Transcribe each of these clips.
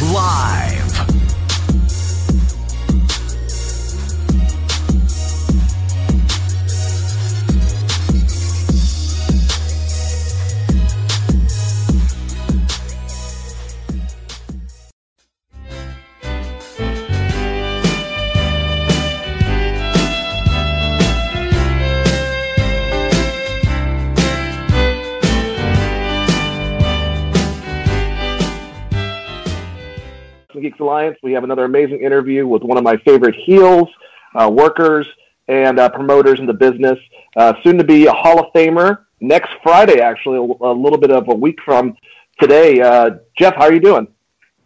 Live. Geeks Alliance. We have another amazing interview with one of my favorite heels, uh, workers, and uh, promoters in the business. Uh, soon to be a Hall of Famer next Friday, actually, a, a little bit of a week from today. Uh, Jeff, how are you doing?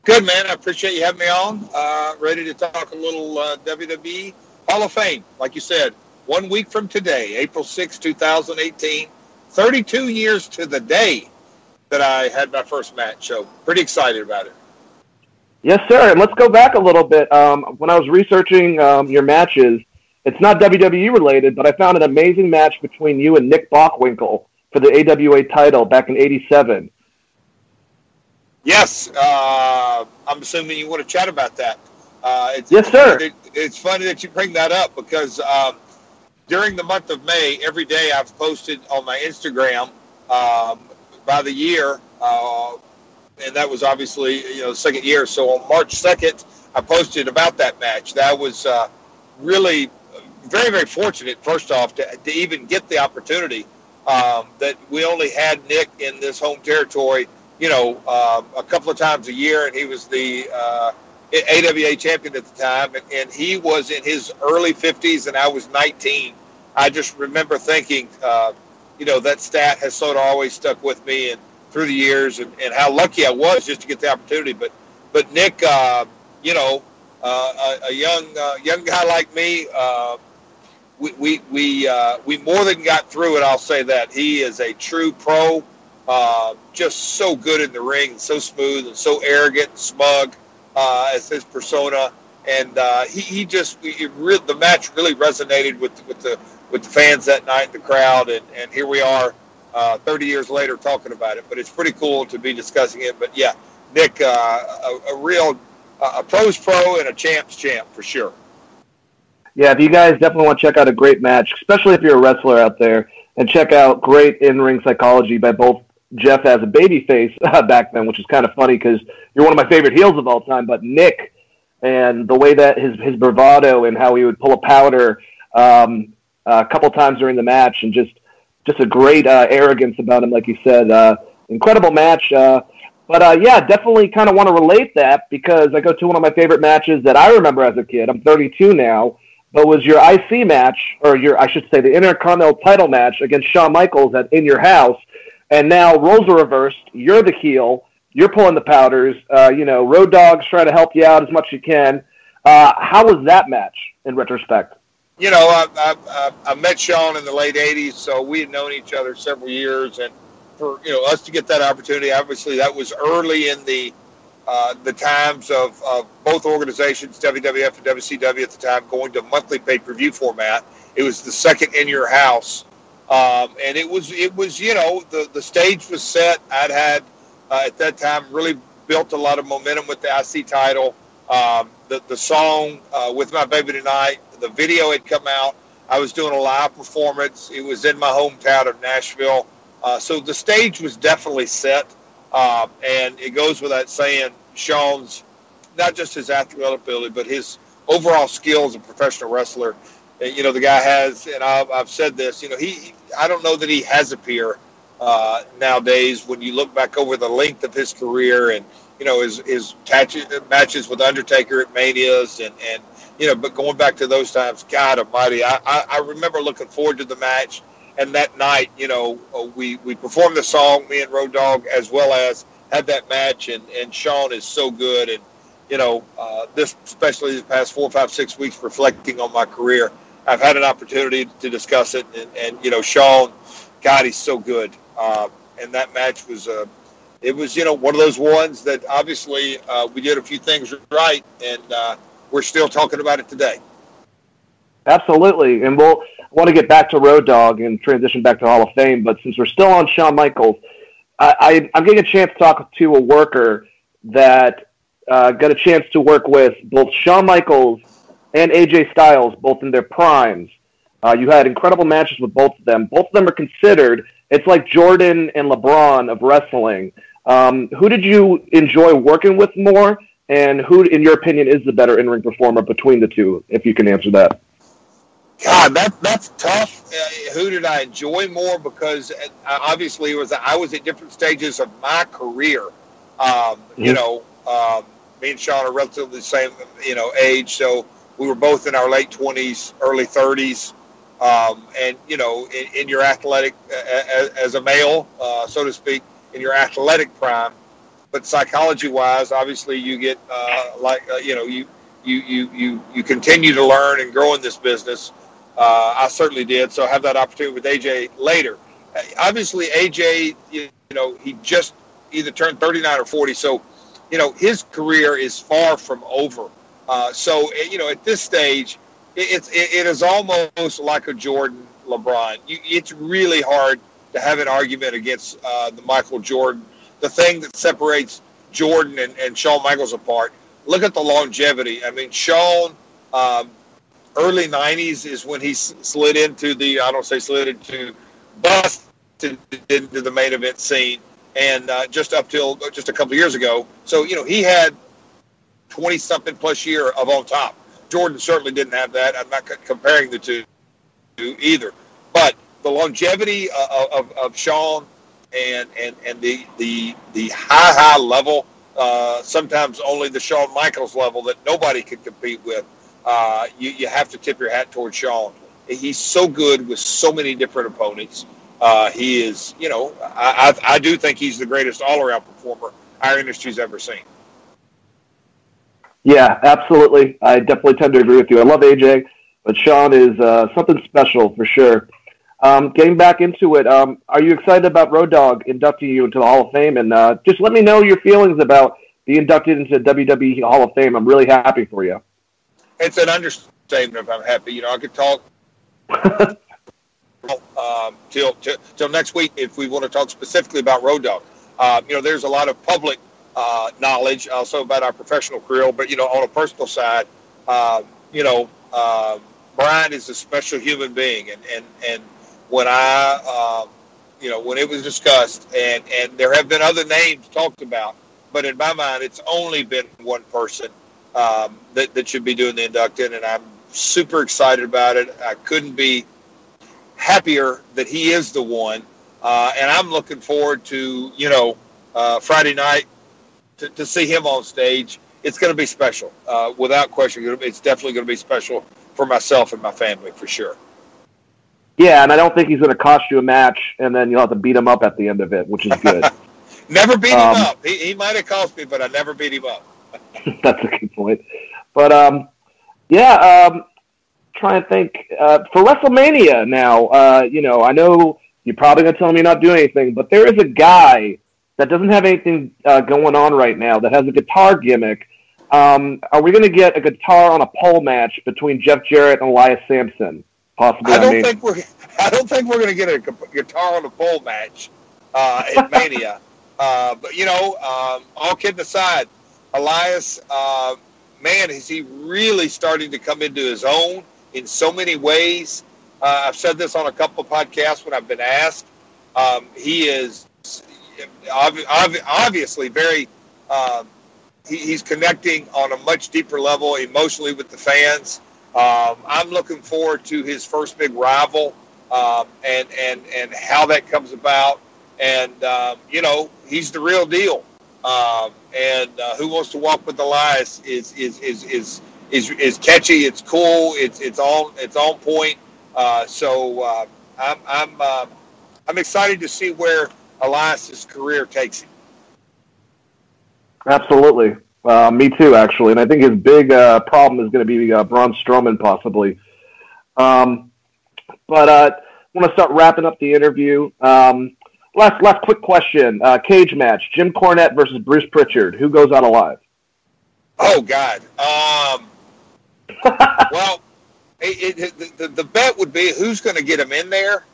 Good, man. I appreciate you having me on. Uh, ready to talk a little uh, WWE Hall of Fame, like you said. One week from today, April 6, 2018. 32 years to the day that I had my first match. So, pretty excited about it. Yes, sir. And let's go back a little bit. Um, when I was researching um, your matches, it's not WWE related, but I found an amazing match between you and Nick Bockwinkel for the AWA title back in '87. Yes, uh, I'm assuming you want to chat about that. Uh, it's, yes, sir. It, it's funny that you bring that up because um, during the month of May, every day I've posted on my Instagram um, by the year, uh, and that was obviously you know the second year. So on March 2nd, I posted about that match. That was uh, really very very fortunate. First off, to, to even get the opportunity um, that we only had Nick in this home territory you know, uh, a couple of times a year, and he was the uh, AWA champion at the time, and, and, he was in his early 50s, and I was 19. I just remember thinking, uh, you know, that stat has sort of always stuck with me, and through the years, and, and how lucky I was just to get the opportunity. But, but Nick, uh, you know, uh, a, a, young uh, young guy like me. we we we, we more than got through it. I'll say that he is a true pro. Uh, just so good in the ring, so smooth and so arrogant and smug uh, as his persona. And uh, he, he just the match really resonated with with the with the fans that night, the crowd, and, and here we are, uh, 30 years later, talking about it. But it's pretty cool to be discussing it. But yeah, Nick, uh, a, a real a pros pro and a champs champ for sure. Yeah, if you guys definitely want to check out a great match, especially if you're a wrestler out there, and check out great in-ring psychology by both Jeff as a babyface uh, back then, which is kind of funny because you're one of my favorite heels of all time. But Nick and the way that his his bravado and how he would pull a powder um, a couple times during the match, and just just a great uh, arrogance about him, like you said. Uh, incredible match. Uh, but uh, yeah, definitely kind of want to relate that because I go to one of my favorite matches that I remember as a kid. I'm 32 now, but was your IC match, or your I should say the Intercontinental title match against Shawn Michaels at In Your House and now roles are reversed. You're the heel. You're pulling the powders. Uh, you know, Road Dogs try to help you out as much as you can. Uh, how was that match in retrospect? You know, I, I, I met Shawn in the late '80s, so we had known each other several years, and for you know us to get that opportunity, obviously that was early in the uh, the times of, of both organizations, WWF and WCW at the time, going to monthly pay per view format. It was the second in your house um, and it was it was you know the the stage was set. I'd had uh, at that time really built a lot of momentum with the IC title. Um, the the song uh, with my baby tonight, the video had come out. I was doing a live performance. It was in my hometown of Nashville, uh, so the stage was definitely set. Um, and it goes without saying, Shawn's not just his athletic ability, but his overall skill as a professional wrestler. You know, the guy has, and I've, I've said this. You know, he I don't know that he has a peer uh, nowadays. When you look back over the length of his career and you know his his matches with Undertaker at Manias and and you know, but going back to those times, God Almighty, I, I, I remember looking forward to the match. And that night, you know, uh, we, we performed the song, me and Road Dog, as well as had that match. And, and Shawn is so good. And, you know, uh, this, especially the past four, five, six weeks, reflecting on my career, I've had an opportunity to discuss it. And, and you know, Shawn, God, he's so good. Uh, and that match was, uh, it was, you know, one of those ones that obviously uh, we did a few things right. And, uh, we're still talking about it today. Absolutely, and we'll want to get back to Road Dog and transition back to Hall of Fame. But since we're still on Shawn Michaels, I, am getting a chance to talk to a worker that uh, got a chance to work with both Shawn Michaels and AJ Styles, both in their primes. Uh, you had incredible matches with both of them. Both of them are considered. It's like Jordan and LeBron of wrestling. Um, who did you enjoy working with more? And who, in your opinion, is the better in-ring performer between the two? If you can answer that. God, that that's tough. Uh, who did I enjoy more? Because uh, obviously, it was I was at different stages of my career. Um, mm-hmm. You know, um, me and Shawn are relatively the same, you know, age, so we were both in our late twenties, early thirties. Um, and you know, in, in your athletic, uh, as, a male, uh, so to speak, in your athletic prime, but psychology wise, obviously you get uh, like uh, you know you you you you you continue to learn and grow in this business. Uh, I certainly did. So I have that opportunity with AJ later. Uh, obviously, AJ, you, you know, he just either turned 39 or 40. So, you know, his career is far from over. Uh, so, you know, at this stage, it, it, it is almost like a Jordan LeBron. You, it's really hard to have an argument against uh, the Michael Jordan the thing that separates Jordan and, and Shawn Michaels apart. Look at the longevity. I mean, Shawn, um, early 90s is when he slid into the, I don't say slid into, busted into the main event scene. And uh, just up till just a couple years ago. So, you know, he had 20 something plus year of on top. Jordan certainly didn't have that. I'm not comparing the two either. But the longevity of, of, of Shawn and and and the the the high high level. Uh, sometimes only the Shawn Michaels level that nobody could compete with. Uh, you you have to tip your hat towards Shawn. He's so good with so many different opponents. Uh, he is, you know, I, I, I do think he's the greatest all around performer our industry's ever seen. Yeah, absolutely. I definitely tend to agree with you. I love AJ, but Shawn is uh, something special for sure. Um, getting back into it, um, are you excited about Road Dog inducting you into the Hall of Fame? And uh, just let me know your feelings about being inducted into the WWE Hall of Fame. I'm really happy for you. It's an understatement if I'm happy. You know, I could talk um, till, till, till next week if we want to talk specifically about Road Dog. Uh, you know, there's a lot of public uh, knowledge also about our professional career, but you know, on a personal side, uh, you know, uh, Brian is a special human being, and and and when I, um, you know, when it was discussed, and and there have been other names talked about, but in my mind, it's only been one person um, that that should be doing the inducting, and I'm super excited about it. I couldn't be happier that he is the one, uh, and I'm looking forward to you know uh, Friday night to, to see him on stage. It's going to be special, uh, without question. It's definitely going to be special for myself and my family for sure. Yeah, and I don't think he's going to cost you a match, and then you'll have to beat him up at the end of it, which is good. never beat um, him up. He, he might have cost me, but I never beat him up. that's a good point. But um, yeah, um, try and think uh, for WrestleMania now. Uh, you know, I know you're probably going to tell me not do anything, but there is a guy that doesn't have anything uh, going on right now that has a guitar gimmick. Um, are we going to get a guitar on a pole match between Jeff Jarrett and Elias Samson? Possibly. I don't I mean. think we're. I don't think we're going to get a guitar on a pole match uh, at Mania. Uh, but you know, um, all kidding aside, Elias, uh, man, is he really starting to come into his own in so many ways? Uh, I've said this on a couple of podcasts when I've been asked. Um, he is obviously very um, he, he's connecting on a much deeper level emotionally with the fans. Um, I'm looking forward to his first big rival um, and and and how that comes about. And um, you know, he's the real deal. Um, and uh, who wants to walk with Elias is is is is is, is catchy. It's cool. It's it's on it's on point. Uh, so uh, I'm I'm uh, I'm excited to see where Elias's career takes him. Absolutely. Uh, me too, actually. And I think his big uh, problem is going to be uh, Braun Strowman, possibly. Um, but uh, I want to start wrapping up the interview. Um, last, last quick question: uh, cage match: Jim Cornette versus Bruce Pritchard. Who goes out alive? Oh God. Um, well, it, it, the, the bet would be who's going to get him in there,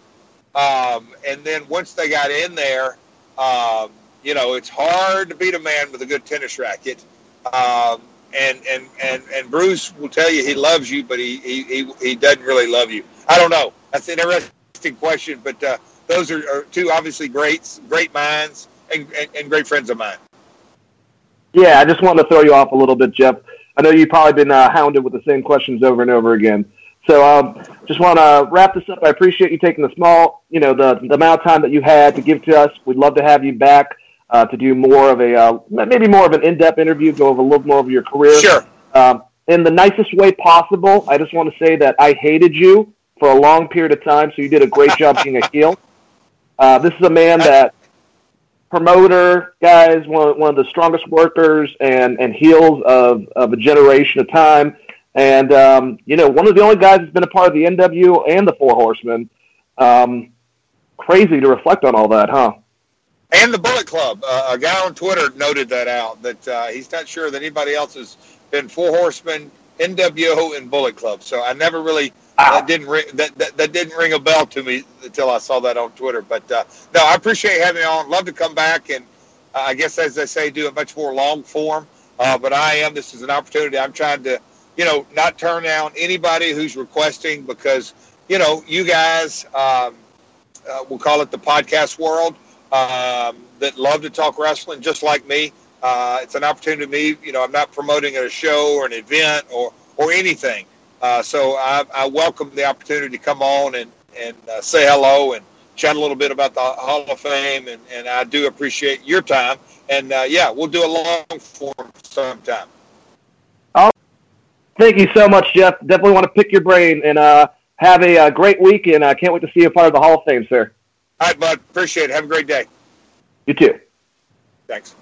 um, and then once they got in there, um, you know, it's hard to beat a man with a good tennis racket. Um, and, and, and, and Bruce will tell you he loves you, but he, he, he, doesn't really love you. I don't know. That's an interesting question, but uh, those are, are, two obviously greats, great minds, and, and, and, great friends of mine. Yeah, I just wanted to throw you off a little bit, Jeff. I know you've probably been uh, hounded with the same questions over and over again. So um, just want to wrap this up. I appreciate you taking the small, you know, the, the amount of time that you had to give to us. We'd love to have you back uh, to do more of a uh, maybe more of an in-depth interview, go over a little more of your career. Sure. Um, in the nicest way possible. I just want to say that I hated you for a long period of time, so you did a great job being a heel. Uh, this is a man that promoter guys, one, one of the strongest workers and, and heels of, of a generation of time. And, um, you know, one of the only guys that's been a part of the NW and the Four Horsemen. Um, crazy to reflect on all that, huh? and the Bullet Club. Uh, a guy on Twitter noted that out that uh, he's not sure that anybody else has been Four Horsemen, NWO, and Bullet Club. So I never really that didn't ring that, that, that didn't ring a bell to me until I saw that on Twitter. But uh, no, I appreciate having me on. Love to come back and uh, I guess as they say, do a much more long form. Uh, but I am. This is an opportunity. I'm trying to, you know, not turn down anybody who's requesting because you know you guys. Um, uh, we'll call it the podcast world um, that love to talk wrestling just like me. Uh, it's an opportunity to me. You know, I'm not promoting a show or an event or, or anything. Uh, so I, I, welcome the opportunity to come on and, and uh, say hello and chat a little bit about the Hall of Fame. And, and I do appreciate your time. And uh, yeah, we'll do a long form sometime. Thank you so much, Jeff. Definitely want to pick your brain and uh, have a, a, uh, great week. And I can't wait to see you part of the Hall of Fame, sir. All right, bud. Appreciate it. Have a great day. You too. Thanks.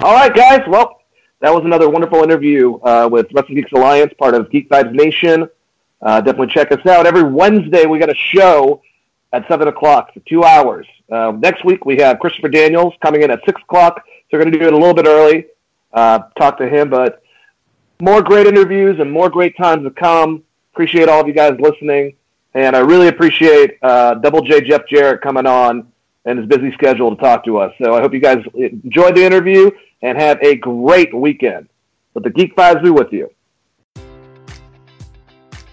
All right, guys. Well, that was another wonderful interview uh, with Wrestling Geeks Alliance, part of Geek Vibes Nation. Uh, definitely check us out. Every Wednesday, we got a show at 7 o'clock for two hours. Uh, next week, we have Christopher Daniels coming in at 6 o'clock. So we're going to do it a little bit early, uh, talk to him. But more great interviews and more great times to come. Appreciate all of you guys listening. And I really appreciate uh, Double J Jeff Jarrett coming on and his busy schedule to talk to us. So I hope you guys enjoyed the interview and have a great weekend. Let the Geek Vibes be with you.